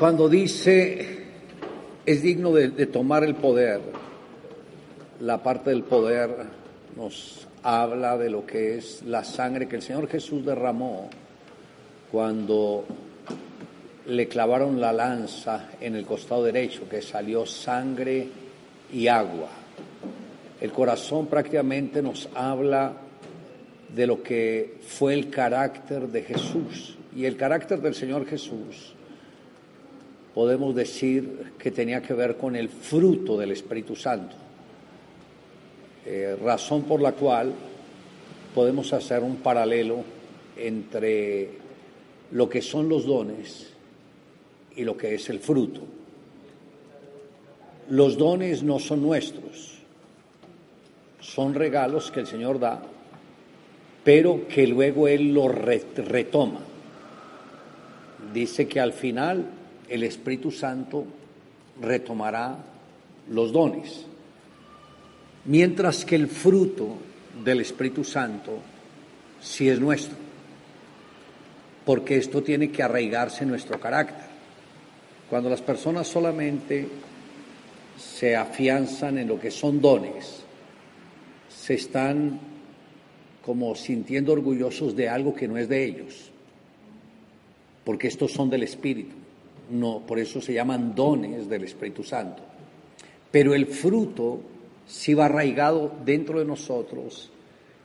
Cuando dice es digno de, tomar el poder, la parte del poder nos habla de lo que es la sangre que el Señor Jesús derramó cuando le clavaron la lanza en el costado derecho, que salió sangre y agua. El corazón prácticamente nos habla de lo que fue el carácter de Jesús. Y el carácter del Señor Jesús podemos decir que tenía que ver con el fruto del Espíritu Santo, eh, razón por la cual podemos hacer un paralelo entre lo que son los dones y lo que es el fruto. Los dones no son nuestros, son regalos que el Señor da, pero que luego Él los retoma. Dice que al final el Espíritu Santo retomará los dones, mientras que el fruto del Espíritu Santo sí es nuestro, porque esto tiene que arraigarse en nuestro carácter. Cuando las personas solamente se afianzan en lo que son dones, se están como sintiendo orgullosos de algo que no es de ellos, porque estos son del Espíritu no, por eso se llaman dones del Espíritu Santo. Pero el fruto sí va arraigado dentro de nosotros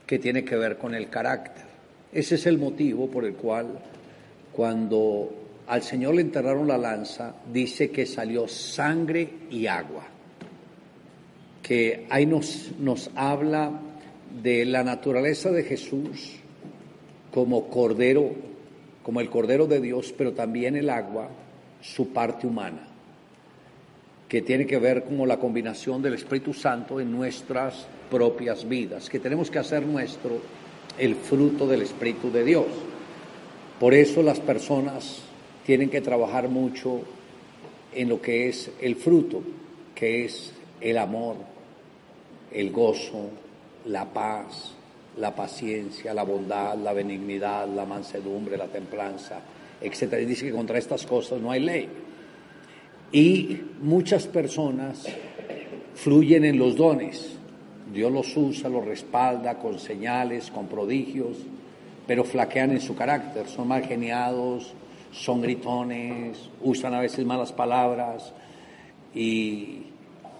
que tiene que ver con el carácter. Ese es el motivo por el cual cuando al Señor le enterraron la lanza, dice que salió sangre y agua. Que ahí nos, nos habla de la naturaleza de Jesús como cordero, como el cordero de Dios, pero también el agua su parte humana, que tiene que ver como la combinación del Espíritu Santo en nuestras propias vidas, que tenemos que hacer nuestro el fruto del Espíritu de Dios. Por eso las personas tienen que trabajar mucho en lo que es el fruto, que es el amor, el gozo, la paz, la paciencia, la bondad, la benignidad, la mansedumbre, la templanza, etcétera. Y dice que contra estas cosas no hay ley. Y muchas personas fluyen en los dones. Dios los usa, los respalda con señales, con prodigios, pero flaquean en su carácter, son mal geniados, son gritones, usan a veces malas palabras y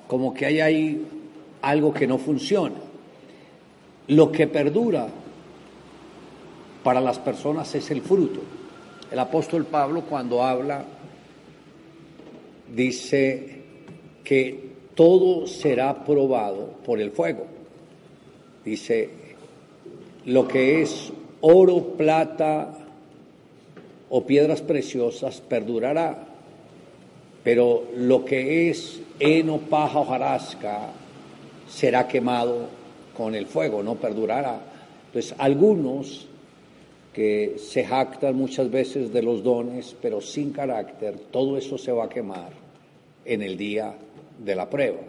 como que hay ahí algo que no funciona. Lo que perdura para las personas es el fruto. El apóstol Pablo cuando habla dice que todo será probado por el fuego. Dice, lo que es oro, plata o piedras preciosas perdurará, pero lo que es heno, paja o jarasca será quemado con el fuego, no perdurará. Entonces, algunos que se jactan muchas veces de los dones, pero sin carácter, todo eso se va a quemar en el día de la prueba.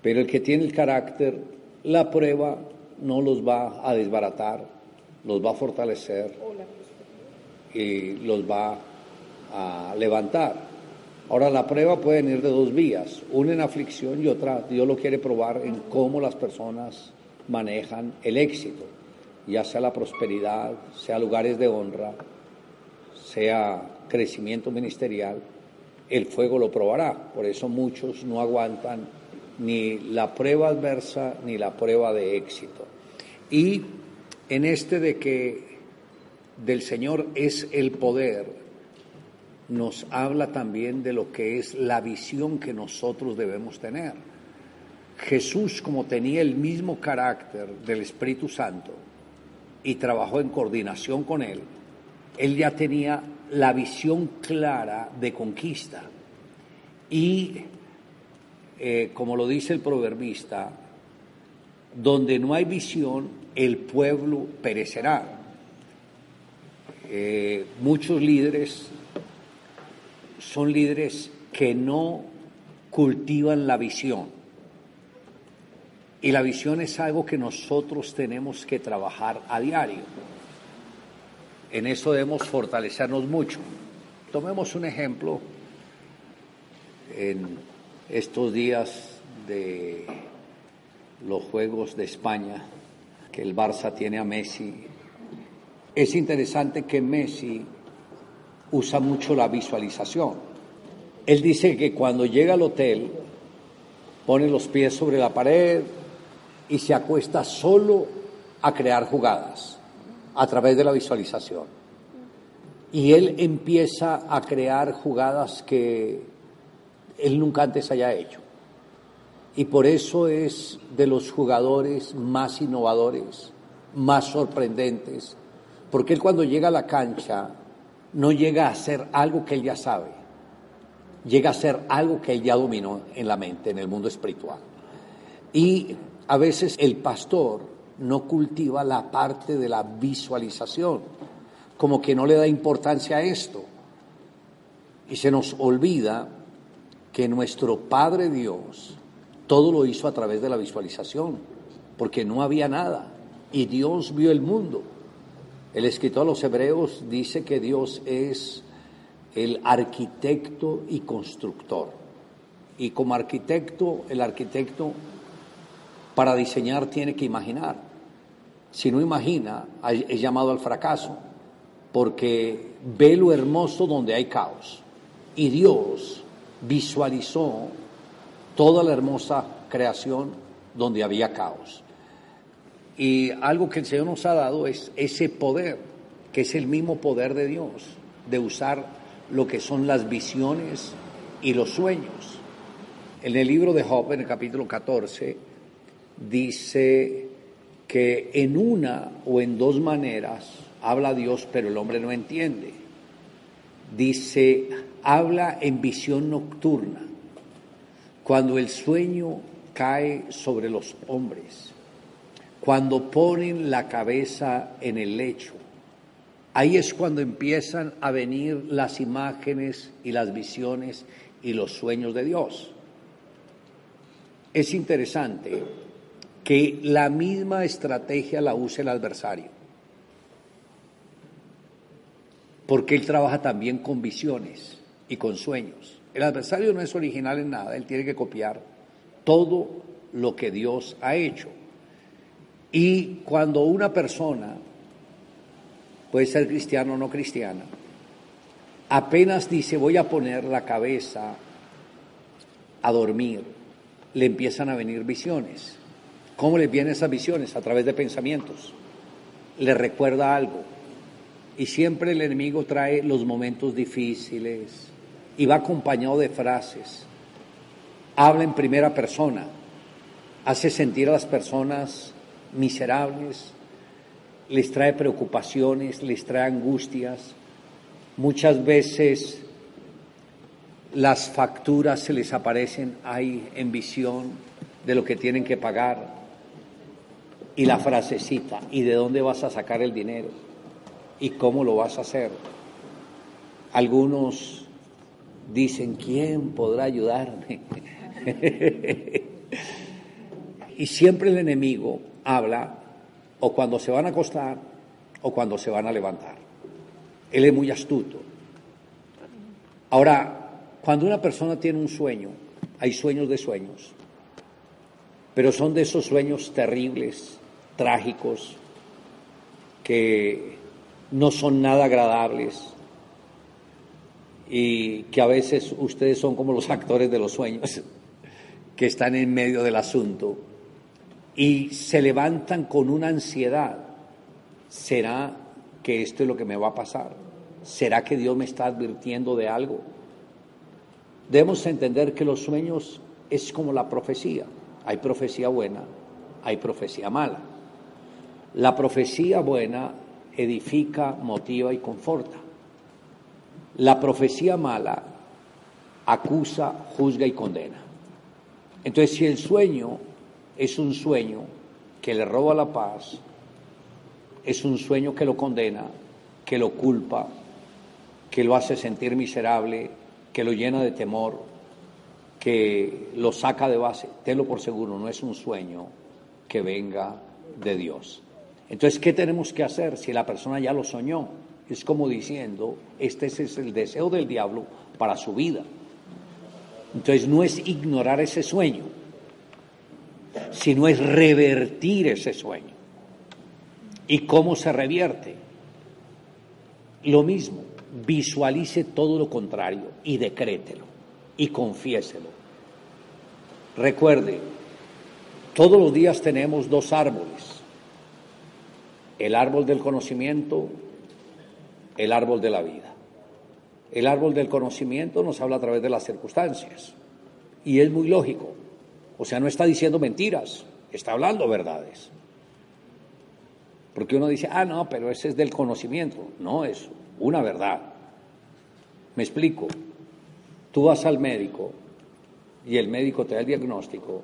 Pero el que tiene el carácter, la prueba no los va a desbaratar, los va a fortalecer y los va a levantar. Ahora la prueba puede venir de dos vías, una en aflicción y otra, Dios lo quiere probar en cómo las personas manejan el éxito ya sea la prosperidad, sea lugares de honra, sea crecimiento ministerial, el fuego lo probará. Por eso muchos no aguantan ni la prueba adversa ni la prueba de éxito. Y en este de que del Señor es el poder, nos habla también de lo que es la visión que nosotros debemos tener. Jesús, como tenía el mismo carácter del Espíritu Santo, y trabajó en coordinación con él, él ya tenía la visión clara de conquista. Y, eh, como lo dice el proverbista, donde no hay visión, el pueblo perecerá. Eh, muchos líderes son líderes que no cultivan la visión. Y la visión es algo que nosotros tenemos que trabajar a diario. En eso debemos fortalecernos mucho. Tomemos un ejemplo en estos días de los Juegos de España, que el Barça tiene a Messi. Es interesante que Messi usa mucho la visualización. Él dice que cuando llega al hotel, pone los pies sobre la pared y se acuesta solo a crear jugadas a través de la visualización. Y él empieza a crear jugadas que él nunca antes haya hecho. Y por eso es de los jugadores más innovadores, más sorprendentes, porque él cuando llega a la cancha no llega a hacer algo que él ya sabe, llega a hacer algo que él ya dominó en la mente, en el mundo espiritual. Y a veces el pastor no cultiva la parte de la visualización, como que no le da importancia a esto. Y se nos olvida que nuestro Padre Dios todo lo hizo a través de la visualización, porque no había nada y Dios vio el mundo. El escritor de los Hebreos dice que Dios es el arquitecto y constructor. Y como arquitecto, el arquitecto para diseñar tiene que imaginar. Si no imagina, es llamado al fracaso, porque ve lo hermoso donde hay caos. Y Dios visualizó toda la hermosa creación donde había caos. Y algo que el Señor nos ha dado es ese poder, que es el mismo poder de Dios, de usar lo que son las visiones y los sueños. En el libro de Job, en el capítulo 14, dice que en una o en dos maneras habla Dios, pero el hombre no entiende. Dice, habla en visión nocturna cuando el sueño cae sobre los hombres, cuando ponen la cabeza en el lecho, ahí es cuando empiezan a venir las imágenes y las visiones y los sueños de Dios. Es interesante que la misma estrategia la use el adversario, porque él trabaja también con visiones y con sueños. El adversario no es original en nada, él tiene que copiar todo lo que Dios ha hecho. Y cuando una persona, puede ser cristiano o no cristiana, apenas dice voy a poner la cabeza a dormir, le empiezan a venir visiones. ¿Cómo le vienen esas visiones? A través de pensamientos. Le recuerda algo. Y siempre el enemigo trae los momentos difíciles, y va acompañado de frases. Habla en primera persona, hace sentir a las personas miserables, les trae preocupaciones, les trae angustias. Muchas veces las facturas se les aparecen ahí en visión de lo que tienen que pagar. Y la frasecita, ¿y de dónde vas a sacar el dinero? ¿Y cómo lo vas a hacer? Algunos dicen, ¿quién podrá ayudarme? y siempre el enemigo habla o cuando se van a acostar o cuando se van a levantar. Él es muy astuto. Ahora, cuando una persona tiene un sueño, hay sueños de sueños, pero son de esos sueños terribles, trágicos, que no son nada agradables, y que a veces ustedes son como los actores de los sueños, que están en medio del asunto y se levantan con una ansiedad. ¿Será que esto es lo que me va a pasar? ¿Será que Dios me está advirtiendo de algo? Debemos entender que los sueños es como la profecía. Hay profecía buena, hay profecía mala. La profecía buena edifica, motiva y conforta. La profecía mala acusa, juzga y condena. Entonces, si el sueño es un sueño que le roba la paz, es un sueño que lo condena, que lo culpa, que lo hace sentir miserable, que lo llena de temor, que lo saca de base, tenlo por seguro, no es un sueño que venga de Dios. Entonces, ¿qué tenemos que hacer si la persona ya lo soñó? Es como diciendo, este es el deseo del diablo para su vida. Entonces, no es ignorar ese sueño, sino es revertir ese sueño. ¿Y cómo se revierte? Lo mismo, visualice todo lo contrario y decrételo y confiéselo. Recuerde, todos los días tenemos dos árboles, el árbol del conocimiento, el árbol de la vida. El árbol del conocimiento nos habla a través de las circunstancias y es muy lógico, o sea, no está diciendo mentiras, está hablando verdades. Porque uno dice, ah, no, pero ese es del conocimiento. No, es una verdad. Me explico. Tú vas al médico y el médico te da el diagnóstico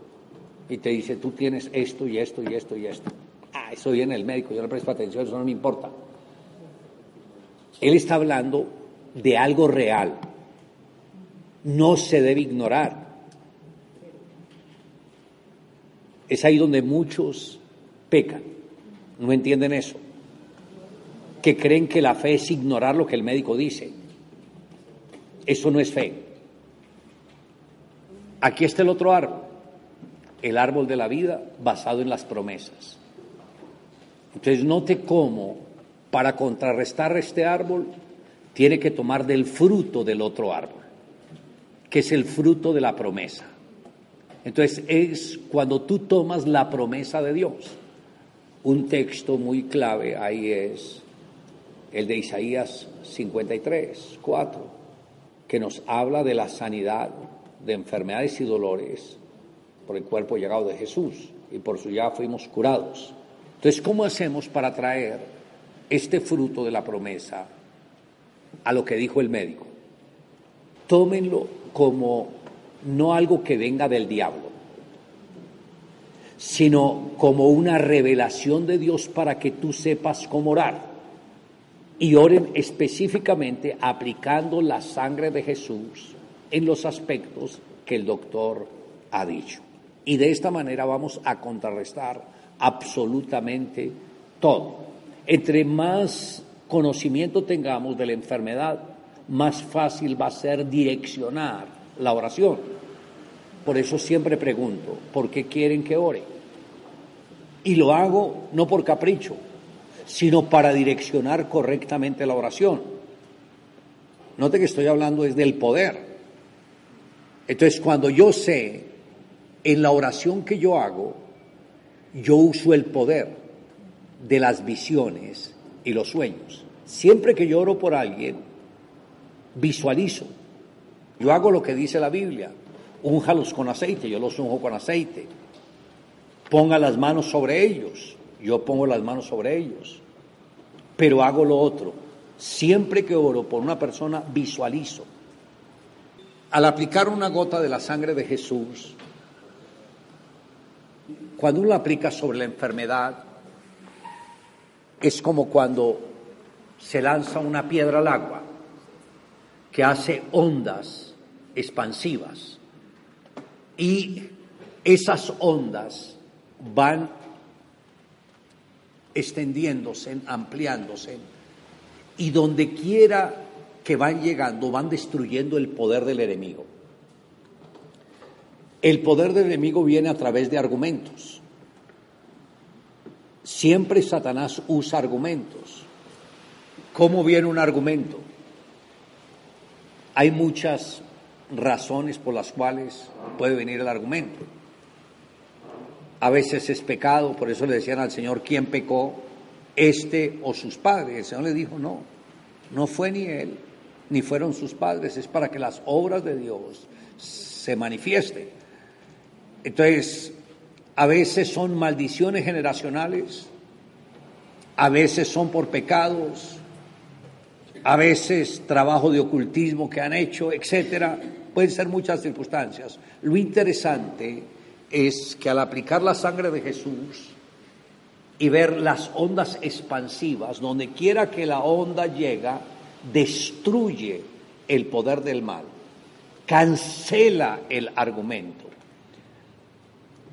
y te dice, tú tienes esto y esto y esto y esto. Ah, eso viene el médico, yo no presto atención, eso no me importa. Él está hablando de algo real. No se debe ignorar. Es ahí donde muchos pecan no entienden eso, que creen que la fe es ignorar lo que el médico dice. Eso no es fe. Aquí está el otro árbol, el árbol de la vida basado en las promesas. Entonces note cómo para contrarrestar este árbol tiene que tomar del fruto del otro árbol, que es el fruto de la promesa. Entonces es cuando tú tomas la promesa de Dios un texto muy clave ahí es el de Isaías 53, 4, que nos habla de la sanidad de enfermedades y dolores por el cuerpo llegado de Jesús y por su ya fuimos curados. Entonces, ¿cómo hacemos para traer este fruto de la promesa a lo que dijo el médico? Tómenlo como no algo que venga del diablo, sino como una revelación de Dios para que tú sepas cómo orar. Y oren específicamente aplicando la sangre de Jesús en los aspectos que el doctor ha dicho. Y de esta manera vamos a contrarrestar absolutamente todo. Entre más conocimiento tengamos de la enfermedad, más fácil va a ser direccionar la oración. Por eso siempre pregunto, ¿por qué quieren que ore? Y lo hago no por capricho, sino para direccionar correctamente la oración. Note que estoy hablando es del poder. Entonces, cuando yo sé en la oración que yo hago, yo uso el poder de las visiones y los sueños. Siempre que yo oro por alguien, visualizo. Yo hago lo que dice la Biblia. Únjalos con aceite, yo los unjo con aceite ponga las manos sobre ellos, yo pongo las manos sobre ellos, pero hago lo otro. Siempre que oro por una persona, visualizo. Al aplicar una gota de la sangre de Jesús, cuando uno aplica sobre la enfermedad, es como cuando se lanza una piedra al agua, que hace ondas expansivas. Y esas ondas van extendiéndose, ampliándose, y donde quiera que van llegando, van destruyendo el poder del enemigo. El poder del enemigo viene a través de argumentos. Siempre Satanás usa argumentos. ¿Cómo viene un argumento? Hay muchas razones por las cuales puede venir el argumento a veces es pecado, por eso le decían al Señor, ¿quién pecó? Este o sus padres. El Señor le dijo, no, no fue ni él, ni fueron sus padres, es para que las obras de Dios se manifiesten. Entonces, a veces son maldiciones generacionales, a veces son por pecados, a veces trabajo de ocultismo que han hecho, etcétera. Pueden ser muchas circunstancias. Lo interesante es que al aplicar la sangre de Jesús y ver las ondas expansivas, donde quiera que la onda llega, destruye el poder del mal, cancela el argumento.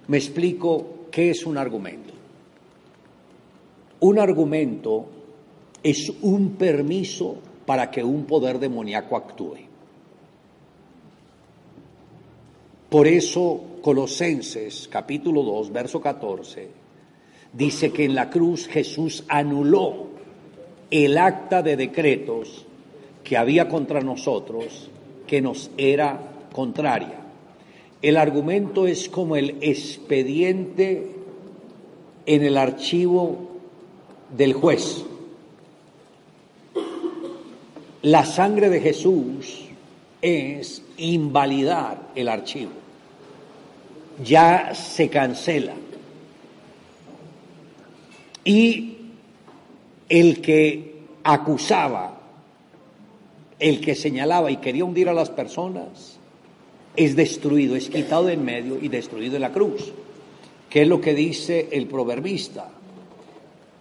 Me explico qué es un argumento. Un argumento es un permiso para que un poder demoníaco actúe. Por eso Colosenses capítulo 2, verso 14, dice que en la cruz Jesús anuló el acta de decretos que había contra nosotros, que nos era contraria. El argumento es como el expediente en el archivo del juez. La sangre de Jesús es invalidar el archivo. Ya se cancela. Y el que acusaba, el que señalaba y quería hundir a las personas, es destruido, es quitado de en medio y destruido en la cruz. ¿Qué es lo que dice el proverbista?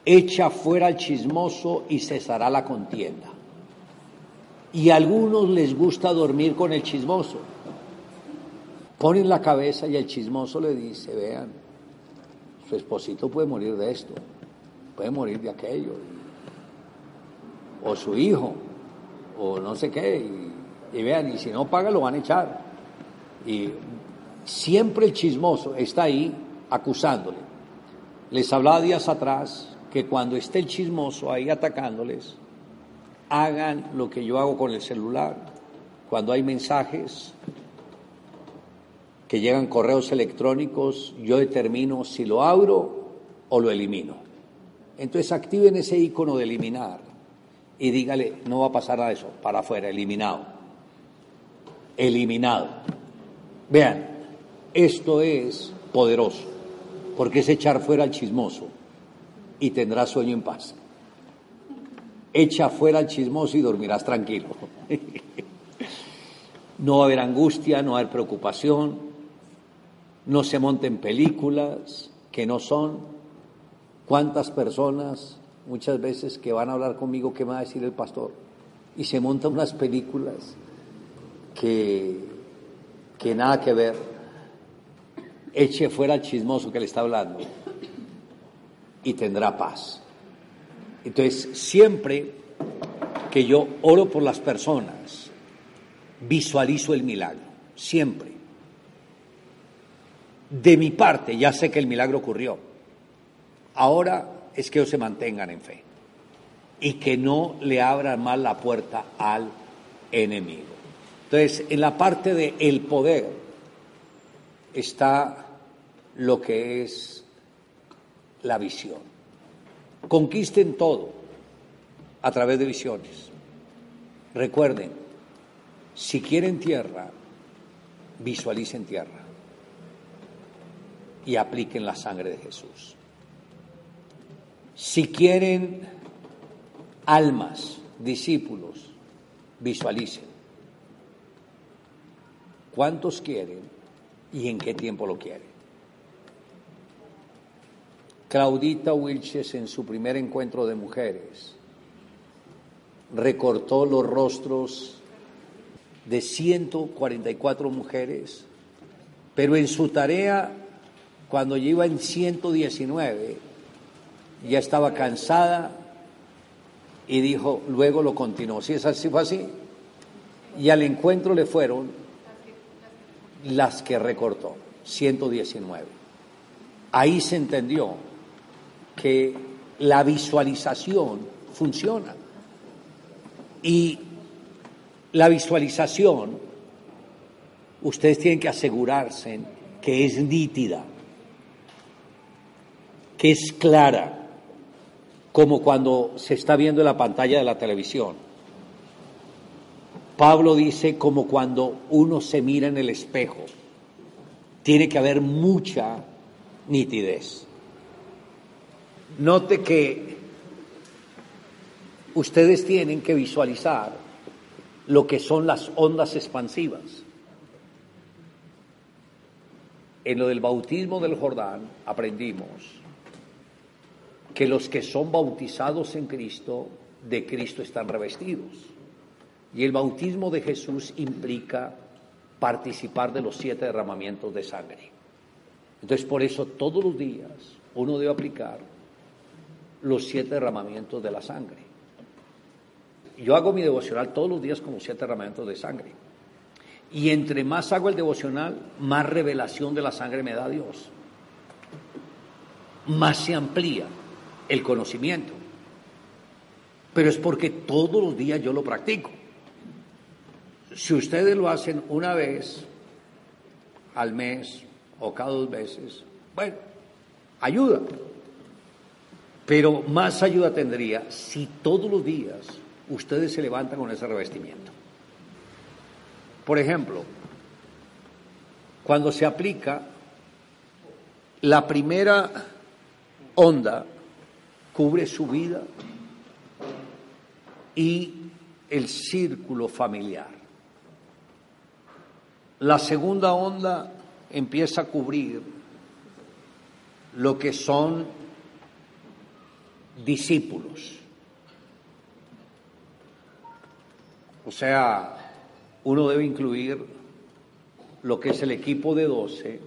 Echa fuera al chismoso y cesará la contienda. Y a algunos les gusta dormir con el chismoso. Ponen la cabeza y el chismoso le dice, vean, su esposito puede morir de esto, puede morir de aquello, o su hijo, o no sé qué, y, y vean, y si no paga lo van a echar. Y siempre el chismoso está ahí acusándole. Les hablaba días atrás que cuando esté el chismoso ahí atacándoles, hagan lo que yo hago con el celular. Cuando hay mensajes que llegan correos electrónicos, yo determino si lo abro o lo elimino. Entonces activen ese icono de eliminar y dígale, no va a pasar nada de eso, para afuera, eliminado. Eliminado. Vean, esto es poderoso, porque es echar fuera al chismoso y tendrás sueño en paz. Echa fuera al chismoso y dormirás tranquilo. no va a haber angustia, no va a haber preocupación, no se monten películas que no son. ¿Cuántas personas muchas veces que van a hablar conmigo qué me va a decir el pastor? Y se montan unas películas que, que nada que ver. Eche fuera al chismoso que le está hablando y tendrá paz. Entonces, siempre que yo oro por las personas, visualizo el milagro, siempre. De mi parte, ya sé que el milagro ocurrió. Ahora es que ellos se mantengan en fe y que no le abran mal la puerta al enemigo. Entonces, en la parte del el poder está lo que es la visión. Conquisten todo a través de visiones. Recuerden, si quieren tierra, visualicen tierra y apliquen la sangre de Jesús. Si quieren almas, discípulos, visualicen. ¿Cuántos quieren y en qué tiempo lo quieren? Claudita Wilches en su primer encuentro de mujeres recortó los rostros de 144 mujeres, pero en su tarea, cuando iba en 119, ya estaba cansada y dijo, luego lo continuó. Si es así, fue así. Y al encuentro le fueron las que recortó, 119. Ahí se entendió que la visualización funciona. Y la visualización, ustedes tienen que asegurarse que es nítida, que es clara, como cuando se está viendo en la pantalla de la televisión. Pablo dice como cuando uno se mira en el espejo, tiene que haber mucha nitidez. Note que ustedes tienen que visualizar lo que son las ondas expansivas. En lo del bautismo del Jordán aprendimos que los que son bautizados en Cristo, de Cristo están revestidos. Y el bautismo de Jesús implica participar de los siete derramamientos de sangre. Entonces, por eso todos los días uno debe aplicar los siete derramamientos de la sangre. Yo hago mi devocional todos los días como siete derramamientos de sangre. Y entre más hago el devocional, más revelación de la sangre me da Dios. Más se amplía el conocimiento. Pero es porque todos los días yo lo practico. Si ustedes lo hacen una vez al mes o cada dos veces, bueno, ayuda. Pero más ayuda tendría si todos los días ustedes se levantan con ese revestimiento. Por ejemplo, cuando se aplica la primera onda cubre su vida y el círculo familiar. La segunda onda empieza a cubrir lo que son discípulos. O sea, uno debe incluir lo que es el equipo de doce,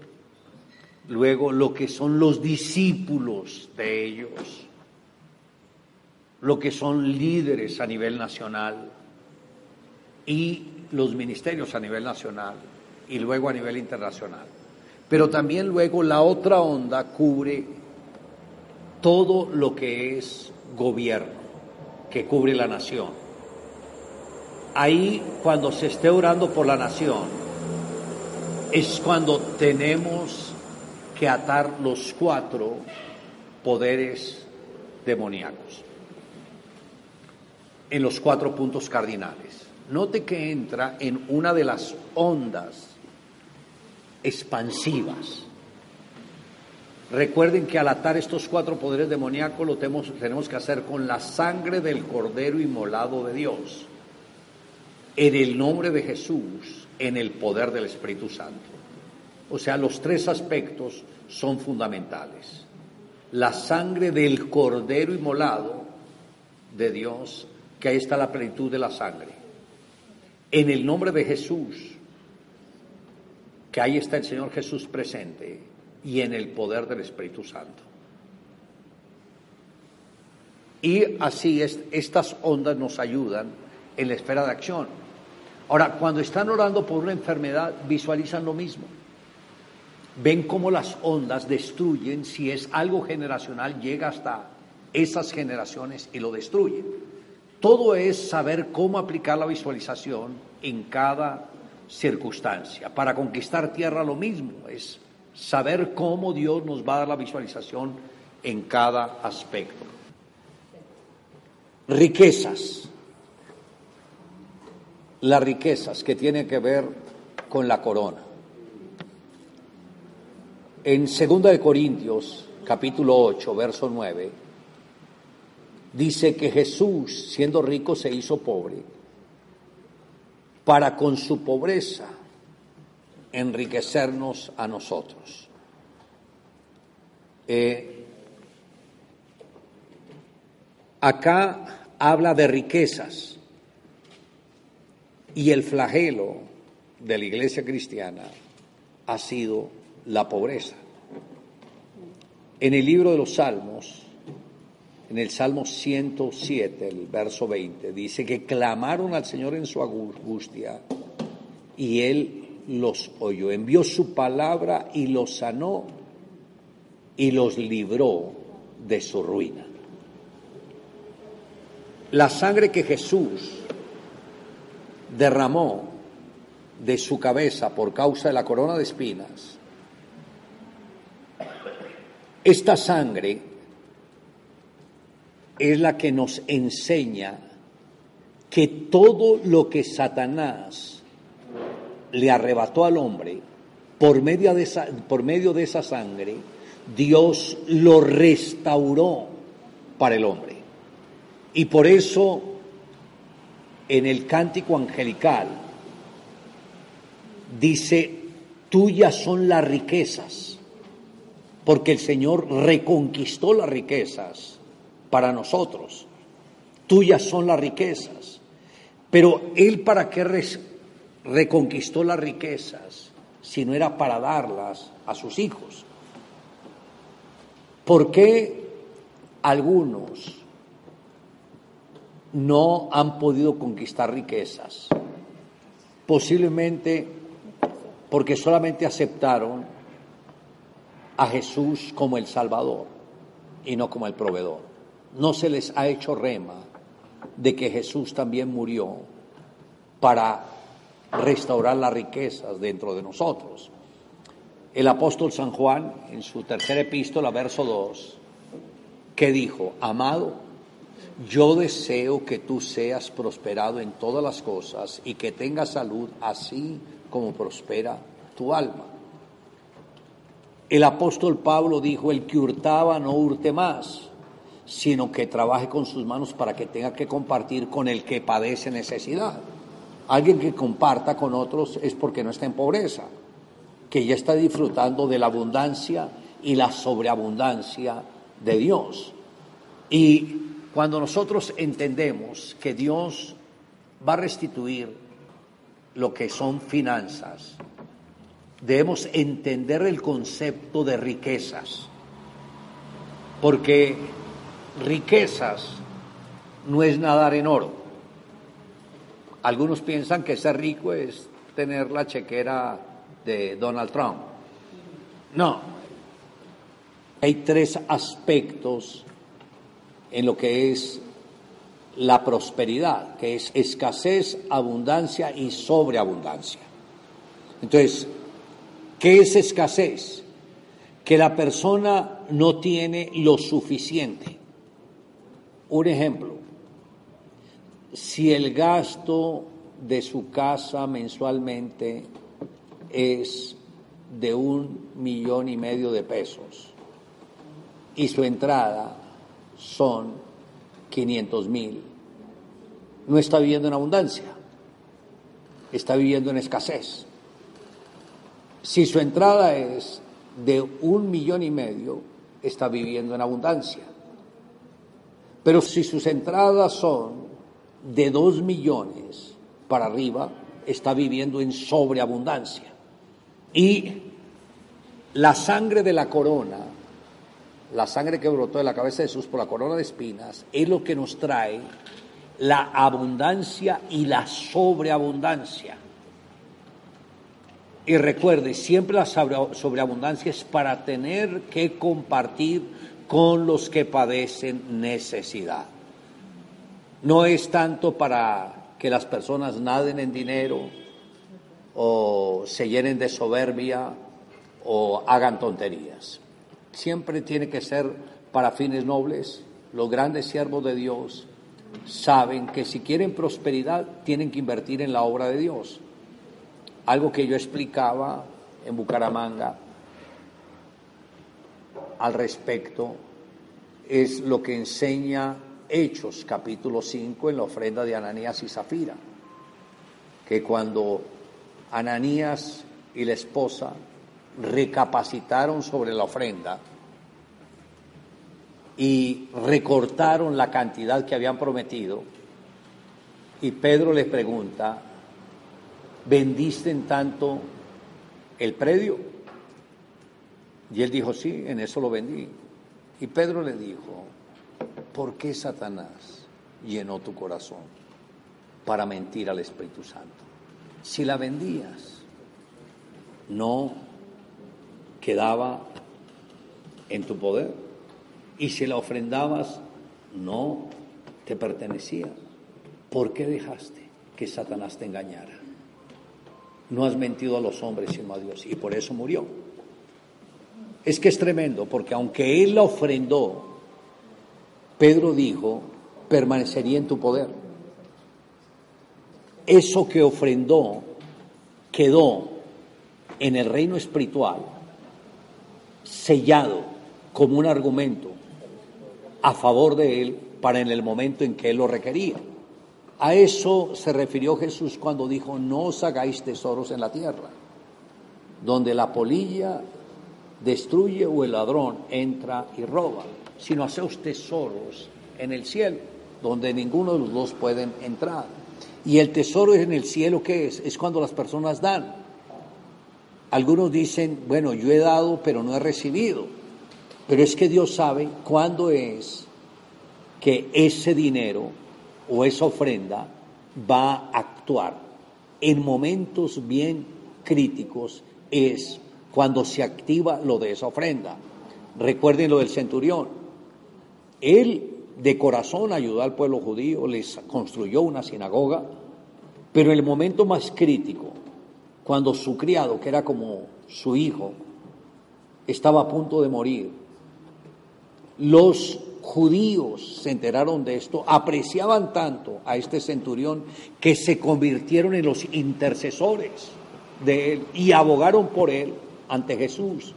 luego lo que son los discípulos de ellos, lo que son líderes a nivel nacional y los ministerios a nivel nacional y luego a nivel internacional. Pero también luego la otra onda cubre todo lo que es gobierno, que cubre la nación. Ahí cuando se esté orando por la nación, es cuando tenemos que atar los cuatro poderes demoníacos en los cuatro puntos cardinales. Note que entra en una de las ondas expansivas. Recuerden que al atar estos cuatro poderes demoníacos lo tenemos, tenemos que hacer con la sangre del Cordero inmolado de Dios, en el nombre de Jesús, en el poder del Espíritu Santo. O sea, los tres aspectos son fundamentales. La sangre del Cordero inmolado de Dios que ahí está la plenitud de la sangre. En el nombre de Jesús, que ahí está el Señor Jesús presente, y en el poder del Espíritu Santo. Y así es, estas ondas nos ayudan en la esfera de acción. Ahora, cuando están orando por una enfermedad, visualizan lo mismo. Ven cómo las ondas destruyen, si es algo generacional, llega hasta esas generaciones y lo destruyen. Todo es saber cómo aplicar la visualización en cada circunstancia. Para conquistar tierra lo mismo, es saber cómo Dios nos va a dar la visualización en cada aspecto. Riquezas. Las riquezas que tienen que ver con la corona. En 2 de Corintios, capítulo 8, verso 9, dice que Jesús, siendo rico, se hizo pobre para con su pobreza enriquecernos a nosotros. Eh, acá habla de riquezas y el flagelo de la iglesia cristiana ha sido la pobreza. En el libro de los Salmos, en el Salmo 107, el verso 20, dice que clamaron al Señor en su angustia y Él los oyó, envió su palabra y los sanó y los libró de su ruina. La sangre que Jesús derramó de su cabeza por causa de la corona de espinas, esta sangre es la que nos enseña que todo lo que Satanás le arrebató al hombre por medio de esa, por medio de esa sangre, Dios lo restauró para el hombre. Y por eso en el cántico angelical dice, tuyas son las riquezas, porque el Señor reconquistó las riquezas para nosotros. Tuyas son las riquezas. Pero Él para qué reconquistó las riquezas si no era para darlas a sus hijos? ¿Por qué algunos no han podido conquistar riquezas? Posiblemente porque solamente aceptaron a Jesús como el Salvador y no como el proveedor. No se les ha hecho rema de que Jesús también murió para restaurar las riquezas dentro de nosotros. El apóstol San Juan, en su tercera epístola, verso 2, que dijo, amado, yo deseo que tú seas prosperado en todas las cosas y que tengas salud así como prospera tu alma. El apóstol Pablo dijo, el que hurtaba no hurte más, sino que trabaje con sus manos para que tenga que compartir con el que padece necesidad. Alguien que comparta con otros es porque no está en pobreza, que ya está disfrutando de la abundancia y la sobreabundancia de Dios. Y cuando nosotros entendemos que Dios va a restituir lo que son finanzas, debemos entender el concepto de riquezas, porque riquezas no es nadar en oro. Algunos piensan que ser rico es tener la chequera de Donald Trump. No. Hay tres aspectos en lo que es la prosperidad, que es escasez, abundancia y sobreabundancia. Entonces, ¿Qué es escasez? Que la persona no tiene lo suficiente. Un ejemplo, si el gasto de su casa mensualmente es de un millón y medio de pesos y su entrada son 500 mil, no está viviendo en abundancia, está viviendo en escasez. Si su entrada es de un millón y medio, está viviendo en abundancia. Pero si sus entradas son de dos millones para arriba, está viviendo en sobreabundancia. Y la sangre de la corona, la sangre que brotó de la cabeza de Jesús por la corona de espinas, es lo que nos trae la abundancia y la sobreabundancia. Y recuerde, siempre la sobreabundancia es para tener que compartir con los que padecen necesidad. No es tanto para que las personas naden en dinero o se llenen de soberbia o hagan tonterías. Siempre tiene que ser para fines nobles. Los grandes siervos de Dios saben que si quieren prosperidad tienen que invertir en la obra de Dios algo que yo explicaba en Bucaramanga al respecto es lo que enseña Hechos capítulo 5 en la ofrenda de Ananías y Zafira, que cuando Ananías y la esposa recapacitaron sobre la ofrenda y recortaron la cantidad que habían prometido, y Pedro les pregunta, ¿vendiste en tanto el predio? Y él dijo, sí, en eso lo vendí. Y Pedro le dijo, ¿por qué Satanás llenó tu corazón para mentir al Espíritu Santo? Si la vendías, no quedaba en tu poder. Y si la ofrendabas, no te pertenecía. ¿Por qué dejaste que Satanás te engañara? no has mentido a los hombres sino a Dios. Y por eso murió. Es que es tremendo, porque aunque Él la ofrendó, Pedro dijo, permanecería en tu poder. Eso que ofrendó quedó en el reino espiritual sellado como un argumento a favor de Él para en el momento en que él lo requería. A eso se refirió Jesús cuando dijo, no os hagáis tesoros en la tierra, donde la polilla destruye o el ladrón entra y roba, sino haceos tesoros en el cielo, donde ninguno de los dos pueden entrar. Y el tesoro en el cielo, ¿qué es? Es cuando las personas dan. Algunos dicen, bueno, yo he dado, pero no he recibido. Pero es que Dios sabe cuándo es que ese dinero o esa ofrenda va a actuar. En momentos bien críticos es cuando se activa lo de esa ofrenda. Recuerden lo del centurión. Él de corazón ayudó al pueblo judío, les construyó una sinagoga, pero en el momento más crítico, cuando su criado, que era como su hijo, estaba a punto de morir, los judíos se enteraron de esto, apreciaban tanto a este centurión que se convirtieron en los intercesores de él y abogaron por él ante Jesús.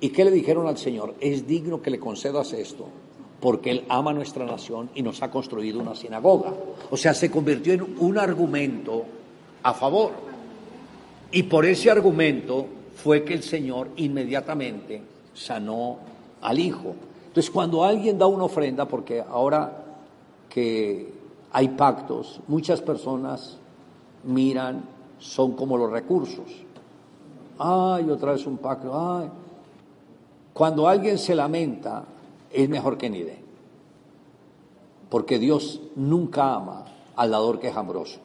¿Y qué le dijeron al Señor? Es digno que le concedas esto, porque Él ama nuestra nación y nos ha construido una sinagoga. O sea, se convirtió en un argumento a favor. Y por ese argumento fue que el Señor inmediatamente sanó al Hijo. Entonces, cuando alguien da una ofrenda, porque ahora que hay pactos, muchas personas miran, son como los recursos ay, otra vez un pacto, ay. Cuando alguien se lamenta, es mejor que ni dé. Porque Dios nunca ama al dador que es ambroso.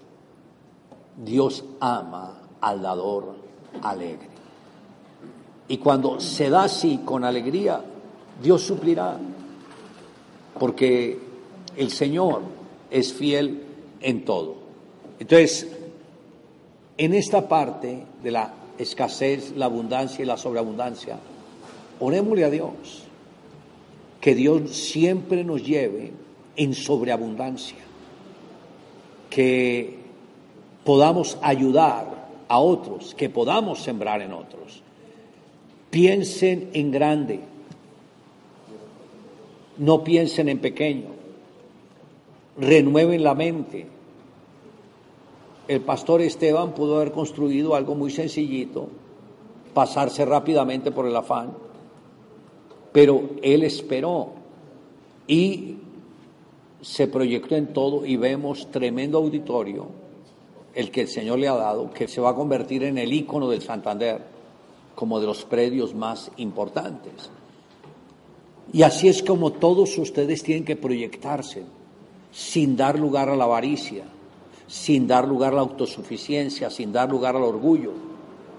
Dios ama al dador alegre. Y cuando se da así con alegría, Dios suplirá. Porque el Señor es fiel en todo. Entonces, en esta parte de la escasez, la abundancia y la sobreabundancia. Orémosle a Dios, que Dios siempre nos lleve en sobreabundancia, que podamos ayudar a otros, que podamos sembrar en otros. Piensen en grande, no piensen en pequeño, renueven la mente el pastor Esteban pudo haber construido algo muy sencillito, pasarse rápidamente por el afán, pero él esperó y se proyectó en todo y vemos tremendo auditorio, el que el Señor le ha dado, que se va a convertir en el ícono del Santander, como de los predios más importantes. Y así es como todos ustedes tienen que proyectarse, sin dar lugar a la avaricia, sin dar lugar a la autosuficiencia, sin dar lugar al orgullo.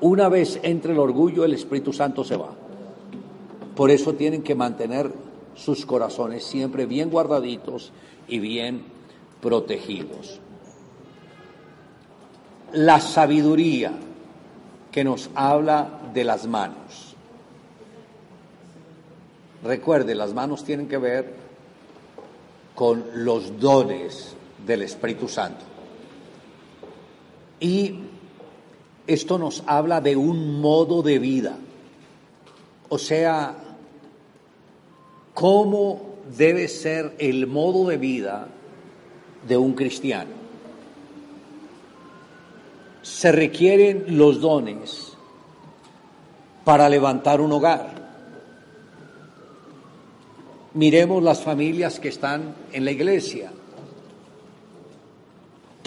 Una vez entre el orgullo, el Espíritu Santo se va. Por eso tienen que mantener sus corazones siempre bien guardaditos y bien protegidos. La sabiduría que nos habla de las manos. Recuerde, las manos tienen que ver con los dones del Espíritu Santo. Y esto nos habla de un modo de vida, o sea, cómo debe ser el modo de vida de un cristiano. Se requieren los dones para levantar un hogar. Miremos las familias que están en la iglesia.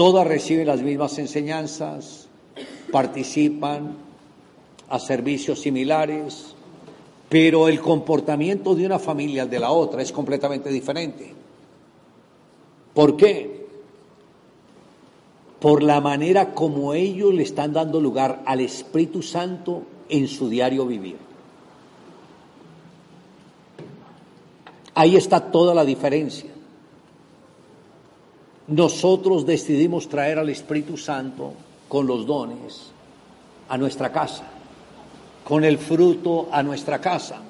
Todas reciben las mismas enseñanzas, participan a servicios similares, pero el comportamiento de una familia de la otra es completamente diferente. ¿Por qué? Por la manera como ellos le están dando lugar al Espíritu Santo en su diario vivir. Ahí está toda la diferencia nosotros decidimos traer al Espíritu Santo con los dones a nuestra casa, con el fruto a nuestra casa.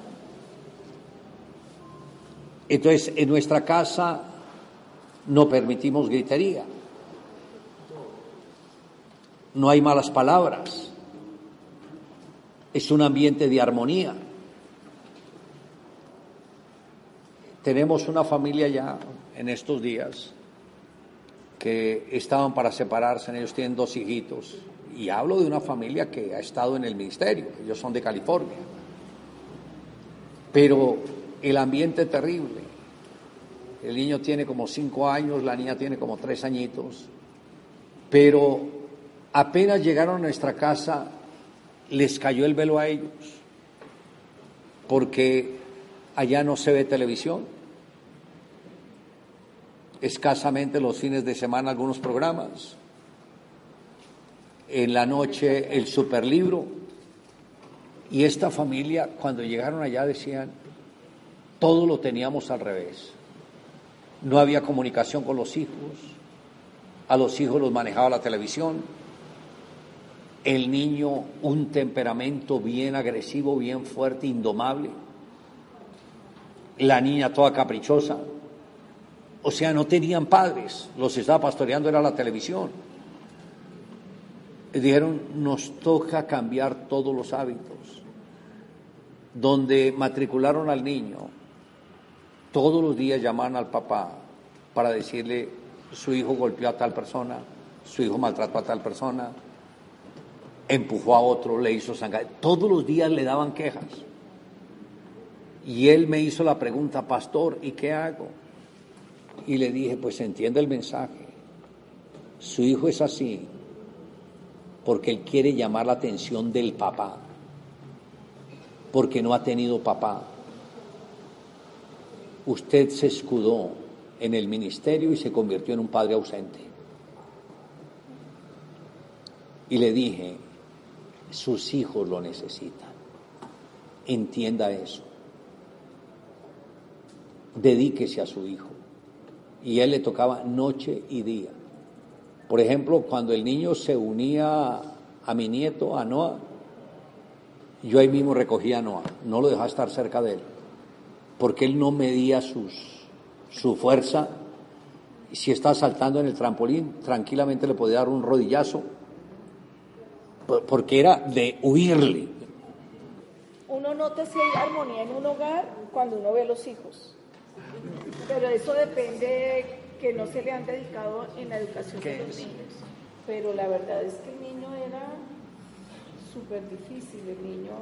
Entonces, en nuestra casa no permitimos gritería, no hay malas palabras, es un ambiente de armonía. tenemos una familia ya en estos días que estaban para separarse, ellos tienen dos hijitos, y hablo de una familia que ha estado en el ministerio, ellos son de California, pero el ambiente terrible, el niño tiene como cinco años, la niña tiene como tres añitos, pero apenas llegaron a nuestra casa, les cayó el velo a ellos, porque allá no se ve televisión, escasamente los fines de semana algunos programas, en la noche el superlibro, y esta familia cuando llegaron allá decían, todo lo teníamos al revés, no había comunicación con los hijos, a los hijos los manejaba la televisión, el niño un temperamento bien agresivo, bien fuerte, indomable, la niña toda caprichosa, o sea, no tenían padres, los estaba pastoreando, era la televisión. Y dijeron, nos toca cambiar todos los hábitos. Donde matricularon al niño, todos los días llamaban al papá para decirle, su hijo golpeó a tal persona, su hijo maltrató a tal persona, empujó a otro, le hizo sangre. Todos los días le daban quejas. Y él me hizo la pregunta, pastor, ¿y qué hago? Y le dije, pues entiende el mensaje. Su hijo es así porque él quiere llamar la atención del papá, porque no ha tenido papá. Usted se escudó en el ministerio y se convirtió en un padre ausente. Y le dije, sus hijos lo necesitan. Entienda eso. Dedíquese a su hijo y él le tocaba noche y día. Por ejemplo, cuando el niño se unía a mi nieto, a Noah, yo ahí mismo recogía a Noah, no lo dejaba estar cerca de él, porque él no medía sus, su fuerza. Si está saltando en el trampolín, tranquilamente le podía dar un rodillazo, porque era de huirle. Uno nota si hay armonía en un hogar cuando uno ve a los hijos. Pero eso depende que no se le han dedicado en la educación de los niños. Pero la verdad es que el niño era súper difícil, el niño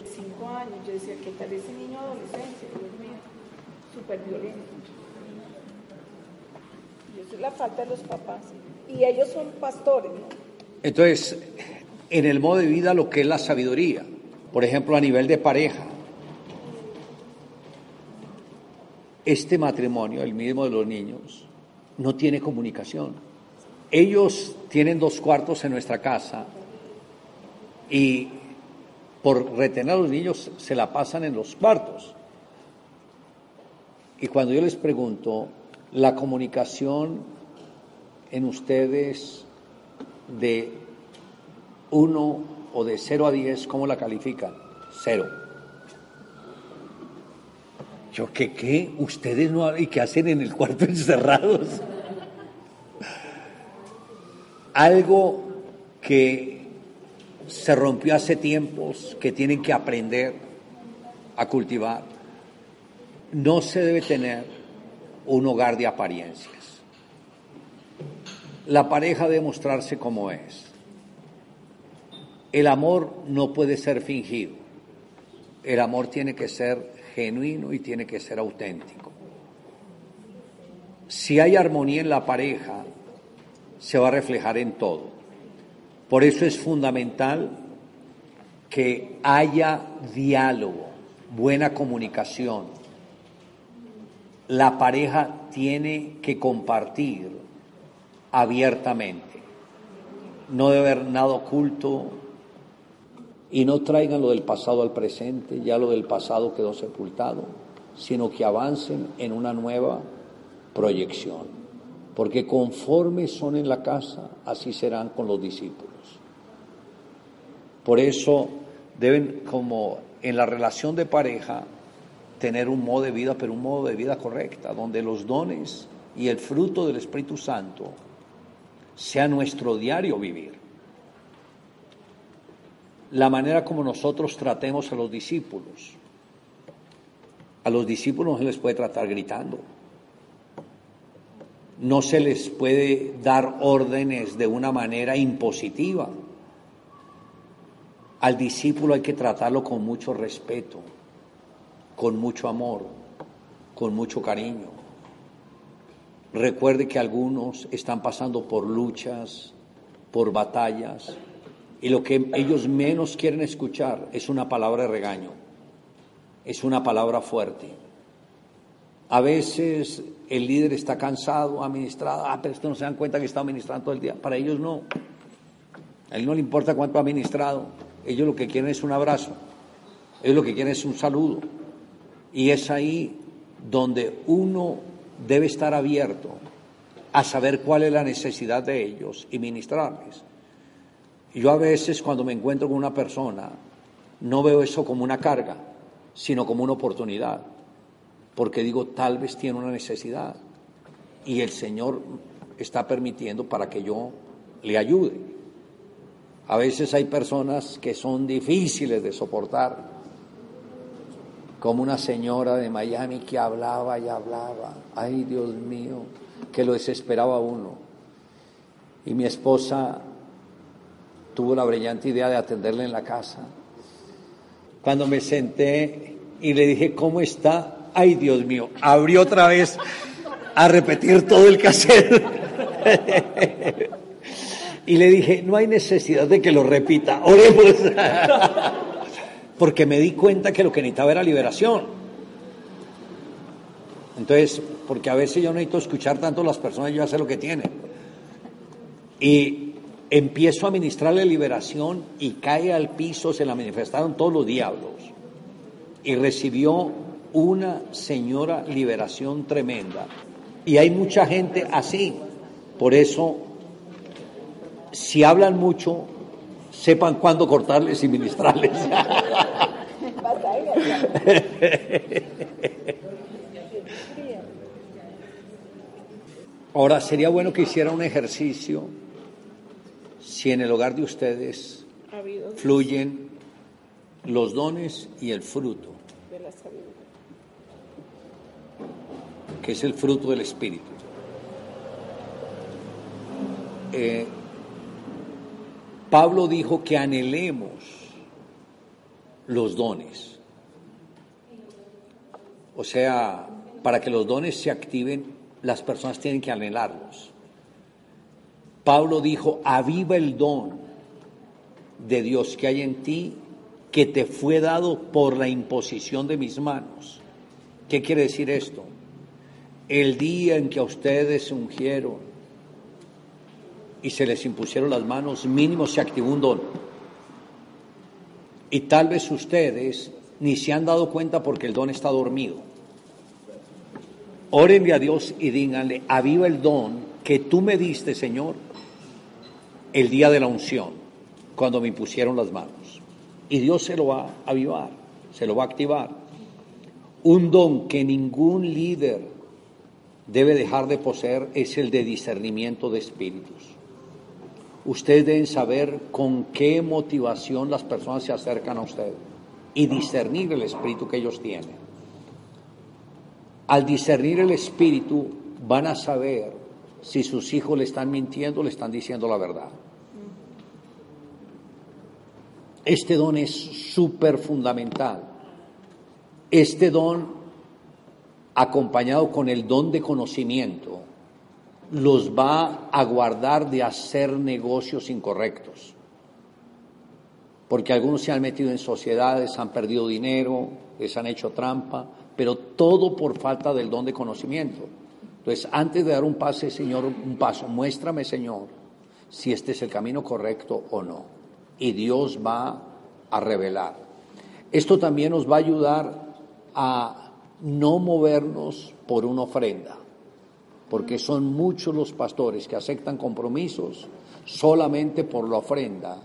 de cinco años, yo decía, ¿qué tal ese niño adolescencia? Dios mío, súper violento. Y eso es la falta de los papás. Y ellos son pastores, ¿no? Entonces, en el modo de vida lo que es la sabiduría, por ejemplo, a nivel de pareja, este matrimonio, el mismo de los niños, no tiene comunicación. Ellos tienen dos cuartos en nuestra casa y por retener a los niños se la pasan en los cuartos. Y cuando yo les pregunto, la comunicación en ustedes de uno o de 0 a 10, ¿cómo la califican? Cero. Yo, ¿qué? ¿Ustedes no y qué hacen en el cuarto encerrados? Algo que se rompió hace tiempos, que tienen que aprender a cultivar. No se debe tener un hogar de apariencias. La pareja debe mostrarse como es. El amor no puede ser fingido. El amor tiene que ser genuino y tiene que ser auténtico. Si hay armonía en la pareja, se va a reflejar en todo. Por eso es fundamental que haya diálogo, buena comunicación. La pareja tiene que compartir abiertamente. No debe haber nada oculto, y no traigan lo del pasado al presente, ya lo del pasado quedó sepultado, sino que avancen en una nueva proyección, porque conforme son en la casa, así serán con los discípulos. Por eso deben, como en la relación de pareja, tener un modo de vida, pero un modo de vida correcta, donde los dones y el fruto del Espíritu Santo sea nuestro diario vivir la manera como nosotros tratemos a los discípulos. A los discípulos no se les puede tratar gritando. No se les puede dar órdenes de una manera impositiva. Al discípulo hay que tratarlo con mucho respeto, con mucho amor, con mucho cariño. Recuerde que algunos están pasando por luchas, por batallas, y lo que ellos menos quieren escuchar es una palabra de regaño, es una palabra fuerte. A veces el líder está cansado, administrado, ah, pero esto no se dan cuenta que está administrando todo el día. Para ellos no. A él no le importa cuánto ha administrado. Ellos lo que quieren es un abrazo. Ellos lo que quieren es un saludo. Y es ahí donde uno debe estar abierto a saber cuál es la necesidad de ellos y ministrarles. Yo a veces cuando me encuentro con una persona no veo eso como una carga, sino como una oportunidad, porque digo, tal vez tiene una necesidad y el Señor está permitiendo para que yo le ayude. A veces hay personas que son difíciles de soportar, como una señora de Miami que hablaba y hablaba, ay Dios mío, que lo desesperaba uno. Y mi esposa tuvo la brillante idea de atenderle en la casa. Cuando me senté y le dije, ¿cómo está? Ay Dios mío, abrió otra vez a repetir todo el cassette. y le dije, no hay necesidad de que lo repita, oremos porque me di cuenta que lo que necesitaba era liberación. Entonces, porque a veces yo necesito escuchar tanto a las personas, yo ya sé lo que tienen. Y empiezo a ministrarle liberación y cae al piso, se la manifestaron todos los diablos. Y recibió una señora liberación tremenda. Y hay mucha gente así. Por eso, si hablan mucho, sepan cuándo cortarles y ministrarles. Ahora, sería bueno que hiciera un ejercicio si en el hogar de ustedes fluyen los dones y el fruto, que es el fruto del Espíritu. Eh, Pablo dijo que anhelemos los dones. O sea, para que los dones se activen, las personas tienen que anhelarlos. Pablo dijo, aviva el don de Dios que hay en ti, que te fue dado por la imposición de mis manos. ¿Qué quiere decir esto? El día en que a ustedes se ungieron, y se les impusieron las manos, mínimo se activó un don. Y tal vez ustedes ni se han dado cuenta porque el don está dormido. Órenle a Dios y díganle, aviva el don que tú me diste, Señor, el día de la unción, cuando me impusieron las manos. Y Dios se lo va a avivar, se lo va a activar. Un don que ningún líder debe dejar de poseer es el de discernimiento de espíritus. Ustedes deben saber con qué motivación las personas se acercan a usted y discernir el espíritu que ellos tienen. Al discernir el espíritu van a saber si sus hijos le están mintiendo le están diciendo la verdad. Este don es súper fundamental. Este don, acompañado con el don de conocimiento, los va a guardar de hacer negocios incorrectos. Porque algunos se han metido en sociedades, han perdido dinero, les han hecho trampa, pero todo por falta del don de conocimiento. Entonces, antes de dar un pase, Señor, un paso, muéstrame, Señor, si este es el camino correcto o no. Y Dios va a revelar. Esto también nos va a ayudar a no movernos por una ofrenda porque son muchos los pastores que aceptan compromisos solamente por la ofrenda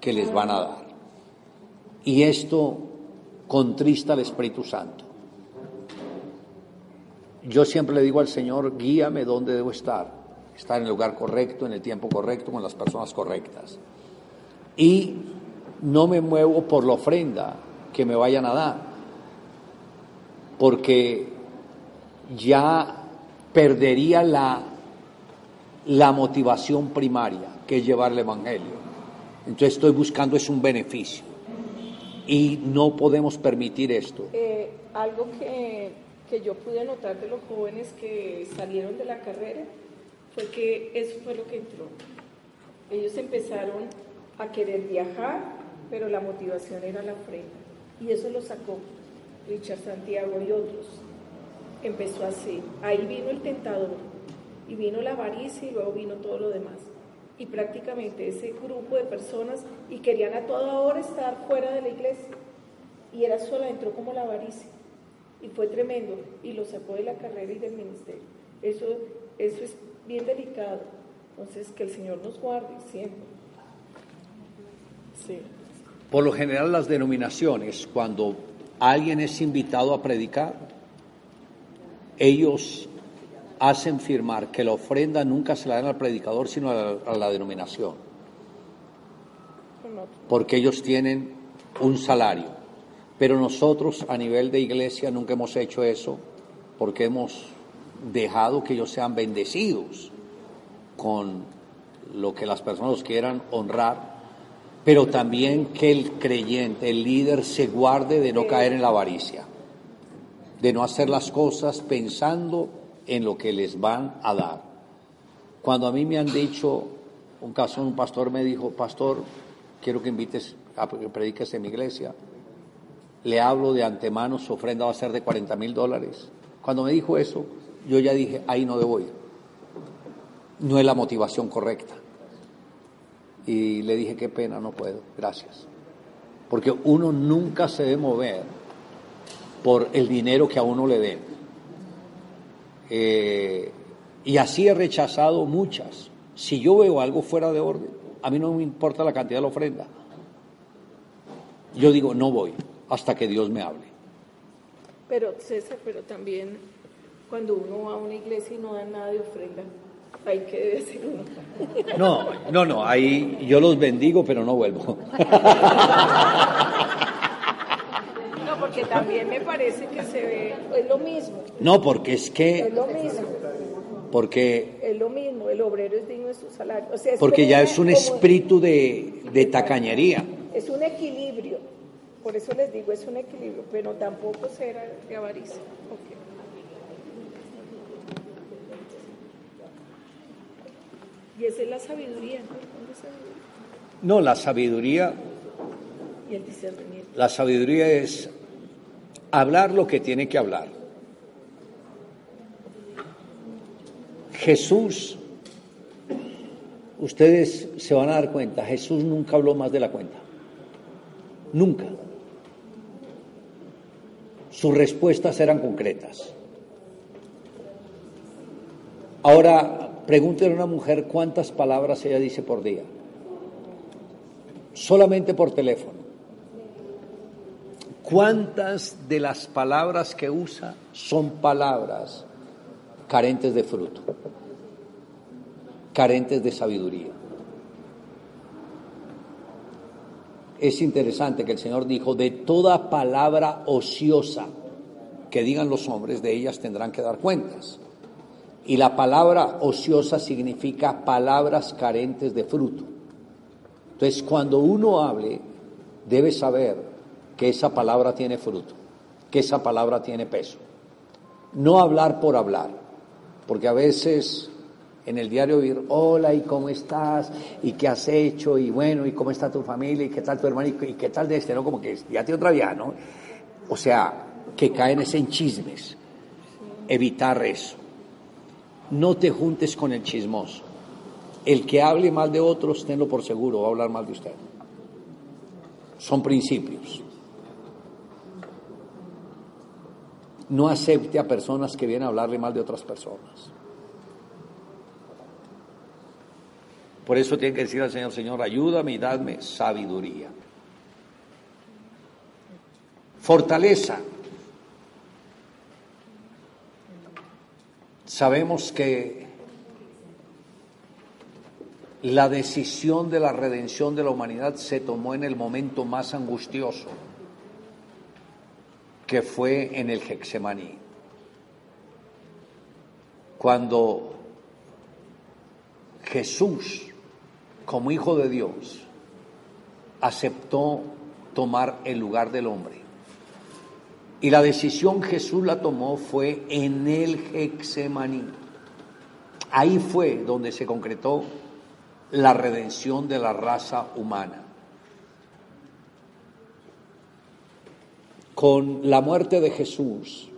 que les van a dar. Y esto contrista al Espíritu Santo. Yo siempre le digo al Señor, guíame donde debo estar, estar en el lugar correcto, en el tiempo correcto, con las personas correctas. Y no me muevo por la ofrenda que me vayan a dar, porque ya perdería la, la motivación primaria, que es llevar el Evangelio. Entonces estoy buscando es un beneficio y no podemos permitir esto. Eh, algo que, que yo pude notar de los jóvenes que salieron de la carrera fue que eso fue lo que entró. Ellos empezaron a querer viajar, pero la motivación era la ofrenda. Y eso lo sacó Richard Santiago y otros. Empezó así. Ahí vino el tentador y vino la avaricia y luego vino todo lo demás y prácticamente ese grupo de personas y querían a toda hora estar fuera de la iglesia. Y era sola, entró como la avaricia. Y fue tremendo y lo sacó de la carrera y del ministerio. Eso, eso es bien delicado. Entonces, que el Señor nos guarde siempre. Sí. Por lo general, las denominaciones, cuando alguien es invitado a predicar, ellos hacen firmar que la ofrenda nunca se la dan al predicador, sino a la, denominación. Porque ellos tienen un salario. Pero nosotros a nivel de iglesia nunca hemos hecho eso porque hemos dejado que ellos sean bendecidos con lo que las personas quieran honrar, pero también que el creyente, el líder, se guarde de no caer en la avaricia, de no hacer las cosas pensando en lo que les van a dar. Cuando a mí me han dicho, un caso, un pastor me dijo, pastor, quiero que invites a que prediques en mi iglesia, le hablo de antemano, su ofrenda va a ser de 40 mil dólares. Cuando me dijo eso, yo ya dije, ahí no debo ir. No es la motivación correcta. Y le dije, qué pena, no puedo, gracias. Porque uno nunca se debe mover por el dinero que a uno le den. Eh, y así he rechazado muchas. Si yo veo algo fuera de orden, a mí no me importa la cantidad de la ofrenda. Yo digo, no voy hasta que Dios me hable. Pero César, pero también cuando uno va a una iglesia y no da nada de ofrenda, hay que decir uno. No, no, no, ahí yo los bendigo, pero no vuelvo. porque también me parece que se ve, es lo mismo. No, porque es que... Es lo mismo. Porque... Es lo mismo, el obrero es digno de su salario. porque ya es un espíritu de, de tacañería. Es un equilibrio, por eso les digo, es un equilibrio, pero tampoco será de avaricia. Y esa es la sabiduría, ¿no? No, la sabiduría. Y el discernimiento. La sabiduría es hablar lo que tiene que hablar. Jesús, ustedes se van a dar cuenta, Jesús nunca habló más de la cuenta. Nunca. Sus respuestas eran concretas. Ahora, pregúntenle a una mujer cuántas palabras ella dice por día. Solamente por teléfono. ¿Cuántas de las palabras que usa son palabras carentes de fruto, carentes de sabiduría? Es interesante que el Señor dijo, de toda palabra ociosa que digan los hombres, de ellas tendrán que dar cuentas. Y la palabra ociosa significa palabras carentes de fruto. Entonces, cuando uno hable, debe saber que esa palabra tiene fruto, que esa palabra tiene peso. No hablar por hablar, porque a veces en el diario oír, hola, ¿y cómo estás? ¿Y qué has hecho? Y bueno, ¿y cómo está tu familia? ¿Y qué tal tu hermano? ¿Y qué tal de este? ¿No? Como que ya tiene otra vida, ¿no? O sea, que caen en chismes. Evitar eso. No te juntes con el chismoso. El que hable mal de otros, tenlo por seguro, va a hablar mal de usted. Son principios. No acepte a personas que vienen a hablarle mal de otras personas. Por eso tiene que decir al Señor, Señor, ayúdame y dadme sabiduría. Fortaleza. Sabemos que la decisión de la redención de la humanidad se tomó en el momento más angustioso que fue en el Hexemaní. Cuando Jesús, como hijo de Dios, aceptó tomar el lugar del hombre. Y la decisión Jesús la tomó fue en el Hexemaní. Ahí fue donde se concretó la redención de la raza humana. Con la muerte de Jesús,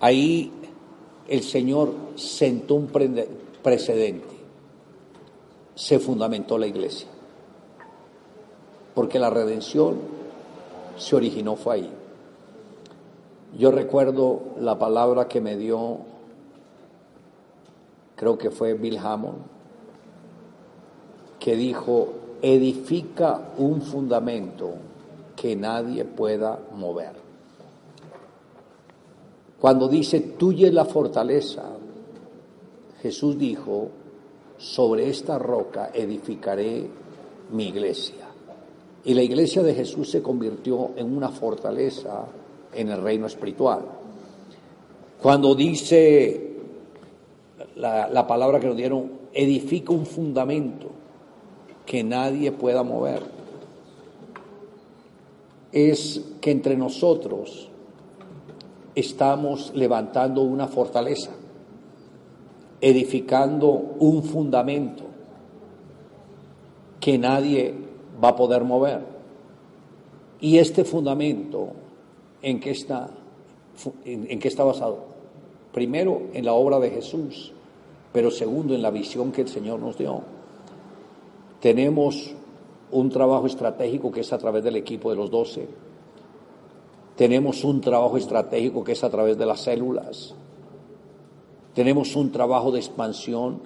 ahí el Señor sentó un precedente, se fundamentó la iglesia, porque la redención se originó fue ahí. Yo recuerdo la palabra que me dio, creo que fue Bill Hammond, que dijo, edifica un fundamento que nadie pueda mover. Cuando dice, tuya es la fortaleza, Jesús dijo, sobre esta roca edificaré mi iglesia. Y la iglesia de Jesús se convirtió en una fortaleza en el reino espiritual. Cuando dice la, la palabra que nos dieron, edifica un fundamento que nadie pueda mover, es que entre nosotros estamos levantando una fortaleza, edificando un fundamento que nadie va a poder mover. Y este fundamento, ¿en qué está, en, qué está basado? Primero, en la obra de Jesús, pero segundo, en la visión que el Señor nos dio. Tenemos un trabajo estratégico que es a través del equipo de los doce. Tenemos un trabajo estratégico que es a través de las células. Tenemos un trabajo de expansión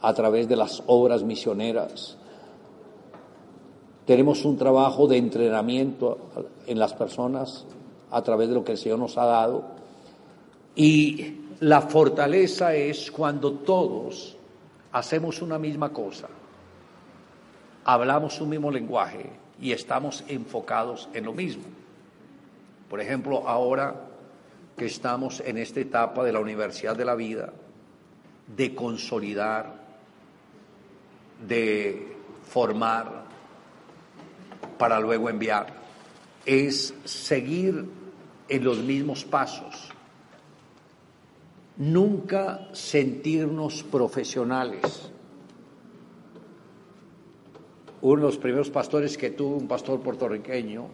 a través de las obras misioneras. Tenemos un trabajo de entrenamiento en las personas a través de lo que el Señor nos ha dado. Y la fortaleza es cuando todos hacemos una misma cosa hablamos un mismo lenguaje y estamos enfocados en lo mismo. Por ejemplo, ahora que estamos en esta etapa de la Universidad de la Vida, de consolidar, de formar para luego enviar, es seguir en los mismos pasos, nunca sentirnos profesionales. Uno de los primeros pastores que tuvo, un pastor puertorriqueño,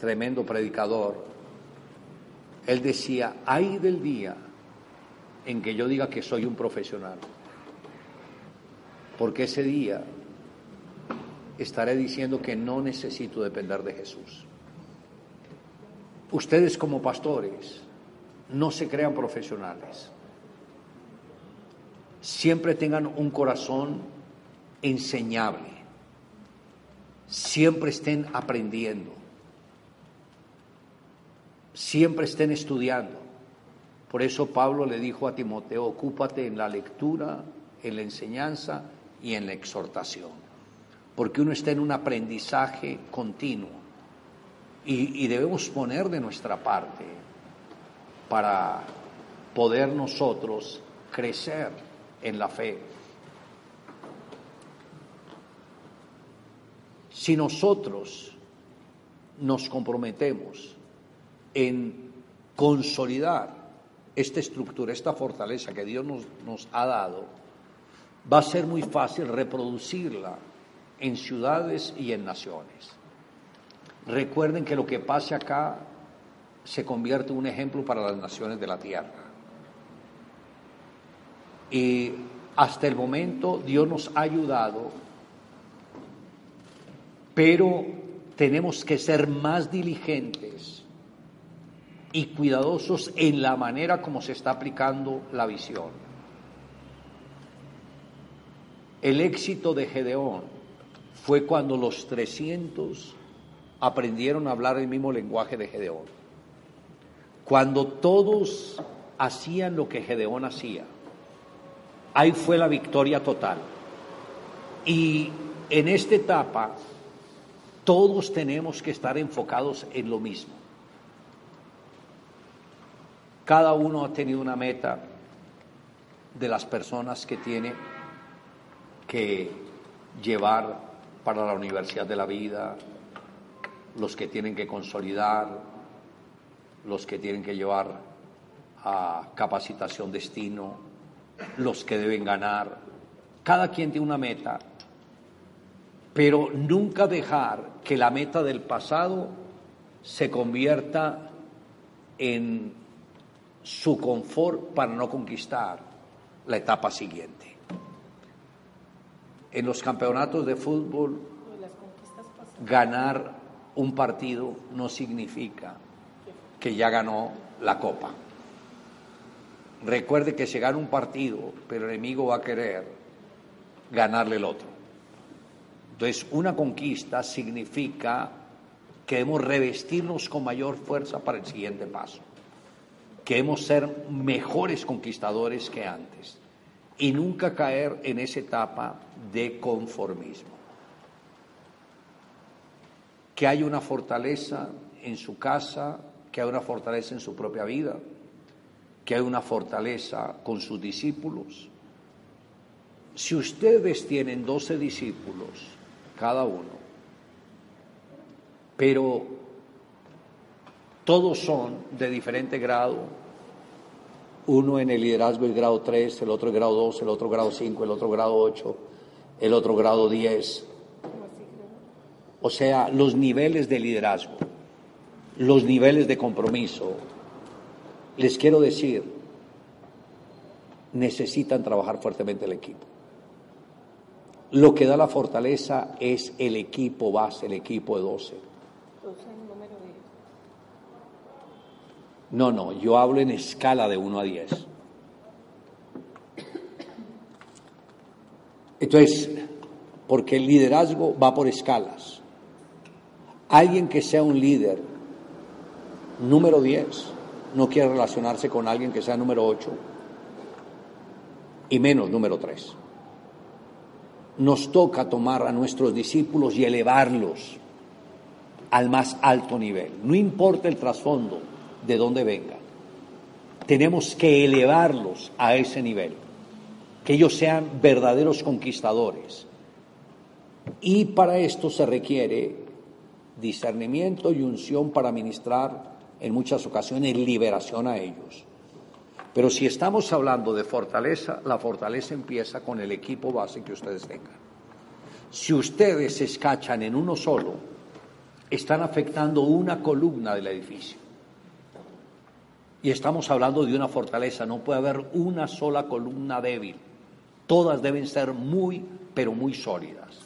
tremendo predicador, él decía, hay del día en que yo diga que soy un profesional, porque ese día estaré diciendo que no necesito depender de Jesús. Ustedes como pastores no se crean profesionales. Siempre tengan un corazón enseñable siempre estén aprendiendo, siempre estén estudiando. Por eso Pablo le dijo a Timoteo, ocúpate en la lectura, en la enseñanza y en la exhortación, porque uno está en un aprendizaje continuo y, debemos poner de nuestra parte para poder nosotros crecer en la fe. Si nosotros nos comprometemos en consolidar esta estructura, esta fortaleza que Dios nos, ha dado, va a ser muy fácil reproducirla en ciudades y en naciones. Recuerden que lo que pase acá se convierte en un ejemplo para las naciones de la tierra. Y hasta el momento Dios nos ha ayudado pero tenemos que ser más diligentes y cuidadosos en la manera como se está aplicando la visión. El éxito de Gedeón fue cuando los 300 aprendieron a hablar el mismo lenguaje de Gedeón. Cuando todos hacían lo que Gedeón hacía, ahí fue la victoria total. Y en esta etapa todos tenemos que estar enfocados en lo mismo. Cada uno ha tenido una meta de las personas que tiene que llevar para la universidad de la vida, los que tienen que consolidar, los que tienen que llevar a capacitación destino, los que deben ganar. Cada quien tiene una meta, pero nunca dejar que la meta del pasado se convierta en su confort para no conquistar la etapa siguiente. En los campeonatos de fútbol, ganar un partido no significa que ya ganó la copa. Recuerde que se gana un partido, pero el enemigo va a querer ganarle el otro. Entonces, una conquista significa que debemos revestirnos con mayor fuerza para el siguiente paso. Queremos ser mejores conquistadores que antes y nunca caer en esa etapa de conformismo. Que hay una fortaleza en su casa, que hay una fortaleza en su propia vida, que hay una fortaleza con sus discípulos. Si ustedes tienen 12 discípulos, cada uno, pero todos son de diferente grado, uno en el liderazgo el grado 3, el otro grado 2, el otro grado 5, el otro grado 8, el otro grado 10. O sea, los niveles de liderazgo, los niveles de compromiso, les quiero decir, necesitan trabajar fuertemente el equipo. Lo que da la fortaleza es el equipo base, el equipo de 12. No, no, yo hablo en escala de 1 a 10. Entonces, porque el liderazgo va por escalas. Alguien que sea un líder número 10 no quiere relacionarse con alguien que sea número 8 y menos número 3 nos toca tomar a nuestros discípulos y elevarlos al más alto nivel. No importa el trasfondo de dónde vengan. Tenemos que elevarlos a ese nivel. Que ellos sean verdaderos conquistadores. Y para esto se requiere discernimiento y unción para ministrar en muchas ocasiones liberación a ellos. Pero si estamos hablando de fortaleza, la fortaleza empieza con el equipo base que ustedes tengan. Si ustedes se escachan en uno solo, están afectando una columna del edificio. Y estamos hablando de una fortaleza, no puede haber una sola columna débil. Todas deben ser muy, pero muy sólidas.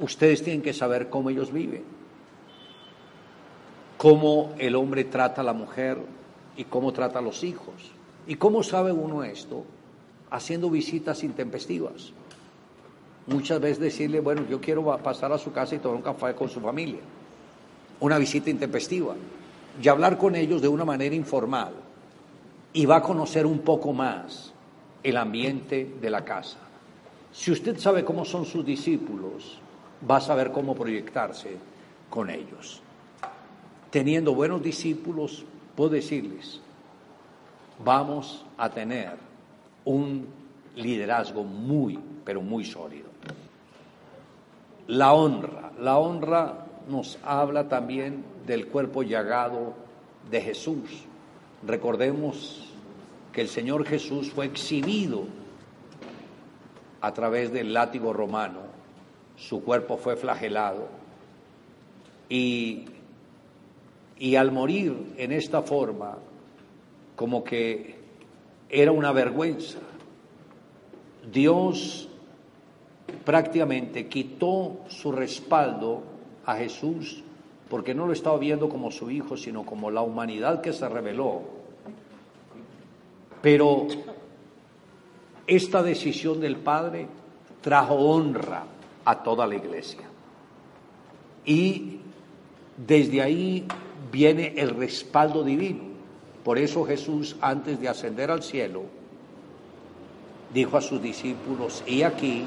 Ustedes tienen que saber cómo ellos viven, cómo el hombre trata a la mujer, y cómo trata a los hijos. ¿Y cómo sabe uno esto? Haciendo visitas intempestivas. Muchas veces decirle, bueno, yo quiero pasar a su casa y tomar un café con su familia. Una visita intempestiva. Y hablar con ellos de una manera informal. Y va a conocer un poco más el ambiente de la casa. Si usted sabe cómo son sus discípulos, va a saber cómo proyectarse con ellos. Teniendo buenos discípulos, puedo decirles, vamos a tener un liderazgo muy, pero muy sólido. La honra, la honra nos habla también del cuerpo llagado de Jesús. Recordemos que el Señor Jesús fue exhibido a través del látigo romano, su cuerpo fue flagelado y y al morir en esta forma, como que era una vergüenza, Dios prácticamente quitó su respaldo a Jesús porque no lo estaba viendo como su hijo, sino como la humanidad que se reveló. Pero esta decisión del Padre trajo honra a toda la iglesia. Y desde ahí viene el respaldo divino. Por eso Jesús, antes de ascender al cielo, dijo a sus discípulos, y aquí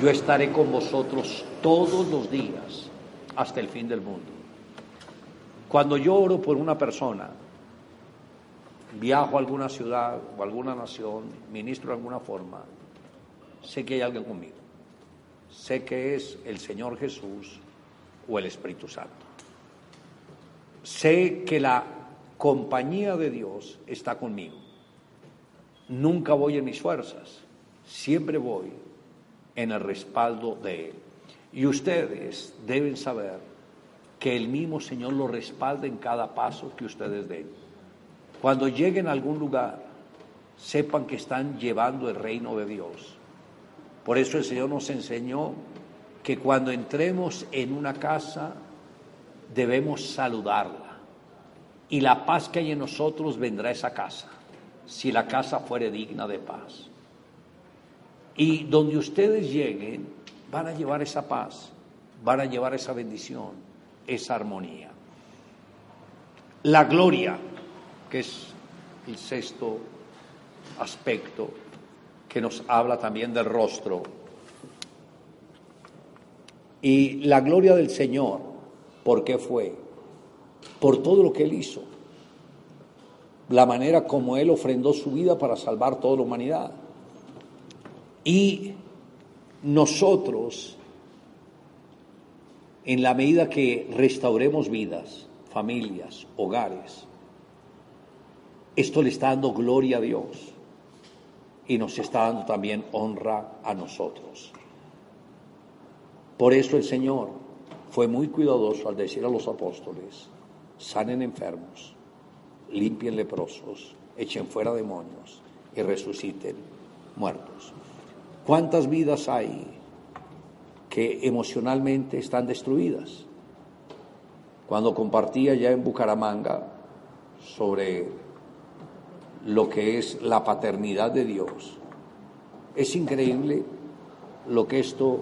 yo estaré con vosotros todos los días hasta el fin del mundo. Cuando yo oro por una persona, viajo a alguna ciudad o alguna nación, ministro de alguna forma, sé que hay alguien conmigo. Sé que es el Señor Jesús o el Espíritu Santo. Sé que la compañía de Dios está conmigo. Nunca voy en mis fuerzas, siempre voy en el respaldo de Él. Y ustedes deben saber que el mismo Señor lo respalda en cada paso que ustedes den. Cuando lleguen a algún lugar, sepan que están llevando el reino de Dios. Por eso el Señor nos enseñó que cuando entremos en una casa debemos saludarla. Y la paz que hay en nosotros vendrá a esa casa, si la casa fuere digna de paz. Y donde ustedes lleguen, van a llevar esa paz, van a llevar esa bendición, esa armonía. La gloria, que es el sexto aspecto que nos habla también del rostro. Y la gloria del Señor, ¿por qué fue? Por todo lo que Él hizo. La manera como Él ofrendó su vida para salvar toda la humanidad. Y nosotros, en la medida que restauremos vidas, familias, hogares, esto le está dando gloria a Dios y nos está dando también honra a nosotros. Por eso el Señor fue muy cuidadoso al decir a los apóstoles, sanen enfermos, limpien leprosos, echen fuera demonios y resuciten muertos. ¿Cuántas vidas hay que emocionalmente están destruidas? Cuando compartía ya en Bucaramanga sobre lo que es la paternidad de Dios, es increíble lo que esto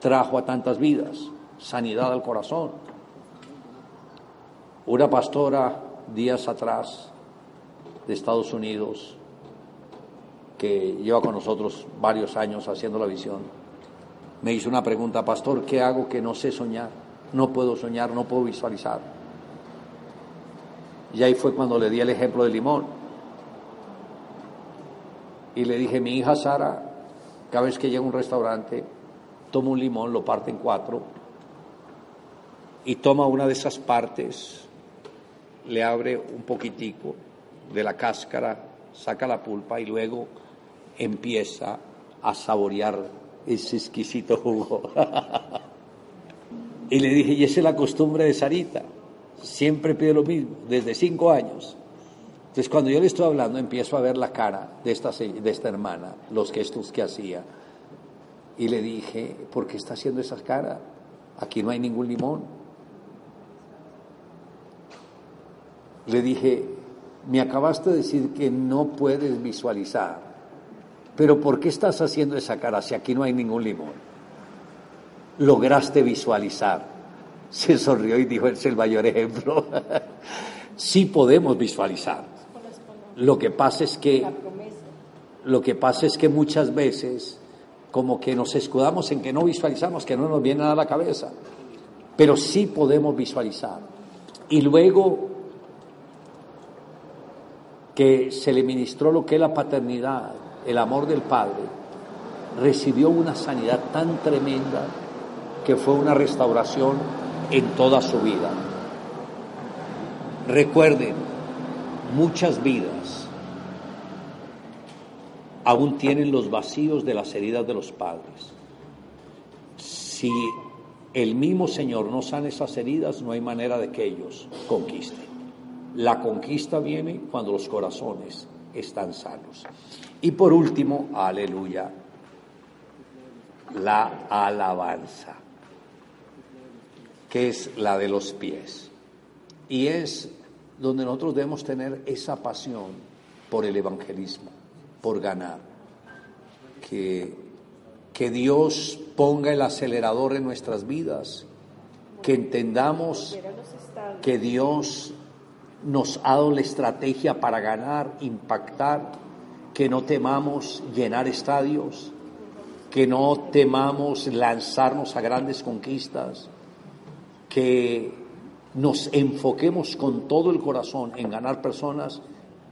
trajo a tantas vidas, sanidad al corazón. Una pastora días atrás de Estados Unidos que lleva con nosotros varios años haciendo la visión, me hizo una pregunta, pastor, ¿qué hago que no sé soñar? No puedo soñar, no puedo visualizar. Y ahí fue cuando le di el ejemplo del limón. Y le dije, mi hija Sara, cada vez que llega a un restaurante, toma un limón, lo parte en cuatro y toma una de esas partes, le abre un poquitico de la cáscara, saca la pulpa y luego empieza a saborear ese exquisito jugo. y le dije, y esa es la costumbre de Sarita, siempre pide lo mismo, desde cinco años. Entonces cuando yo le estoy hablando empiezo a ver la cara de esta, de esta hermana, los gestos que hacía. Y le dije, ¿por qué está haciendo esa cara? Aquí no hay ningún limón. Le dije, me acabaste de decir que no puedes visualizar pero ¿por qué estás haciendo esa cara si aquí no hay ningún limón? Lograste visualizar. Se sonrió y dijo, es el mayor ejemplo. sí podemos visualizar. Lo que pasa es que lo que pasa es que muchas veces como que nos escudamos en que no visualizamos, que no nos viene a la cabeza. Pero sí podemos visualizar. Y luego que se le ministró lo que es la paternidad, el amor del Padre, recibió una sanidad tan tremenda que fue una restauración en toda su vida. Recuerden, muchas vidas aún tienen los vacíos de las heridas de los padres. Si el mismo Señor no sana esas heridas, no hay manera de que ellos conquisten. La conquista viene cuando los corazones están sanos. Y por último, aleluya, la alabanza, que es la de los pies. Y es donde nosotros debemos tener esa pasión por el evangelismo, por ganar. Que, que Dios ponga el acelerador en nuestras vidas, que entendamos que Dios nos ha dado la estrategia para ganar, impactar que no temamos llenar estadios, que no temamos lanzarnos a grandes conquistas, que nos enfoquemos con todo el corazón en ganar personas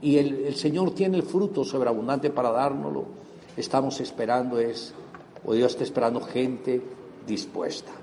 y el, Señor tiene el fruto sobreabundante para dárnoslo. Estamos esperando es, o Dios está esperando gente dispuesta.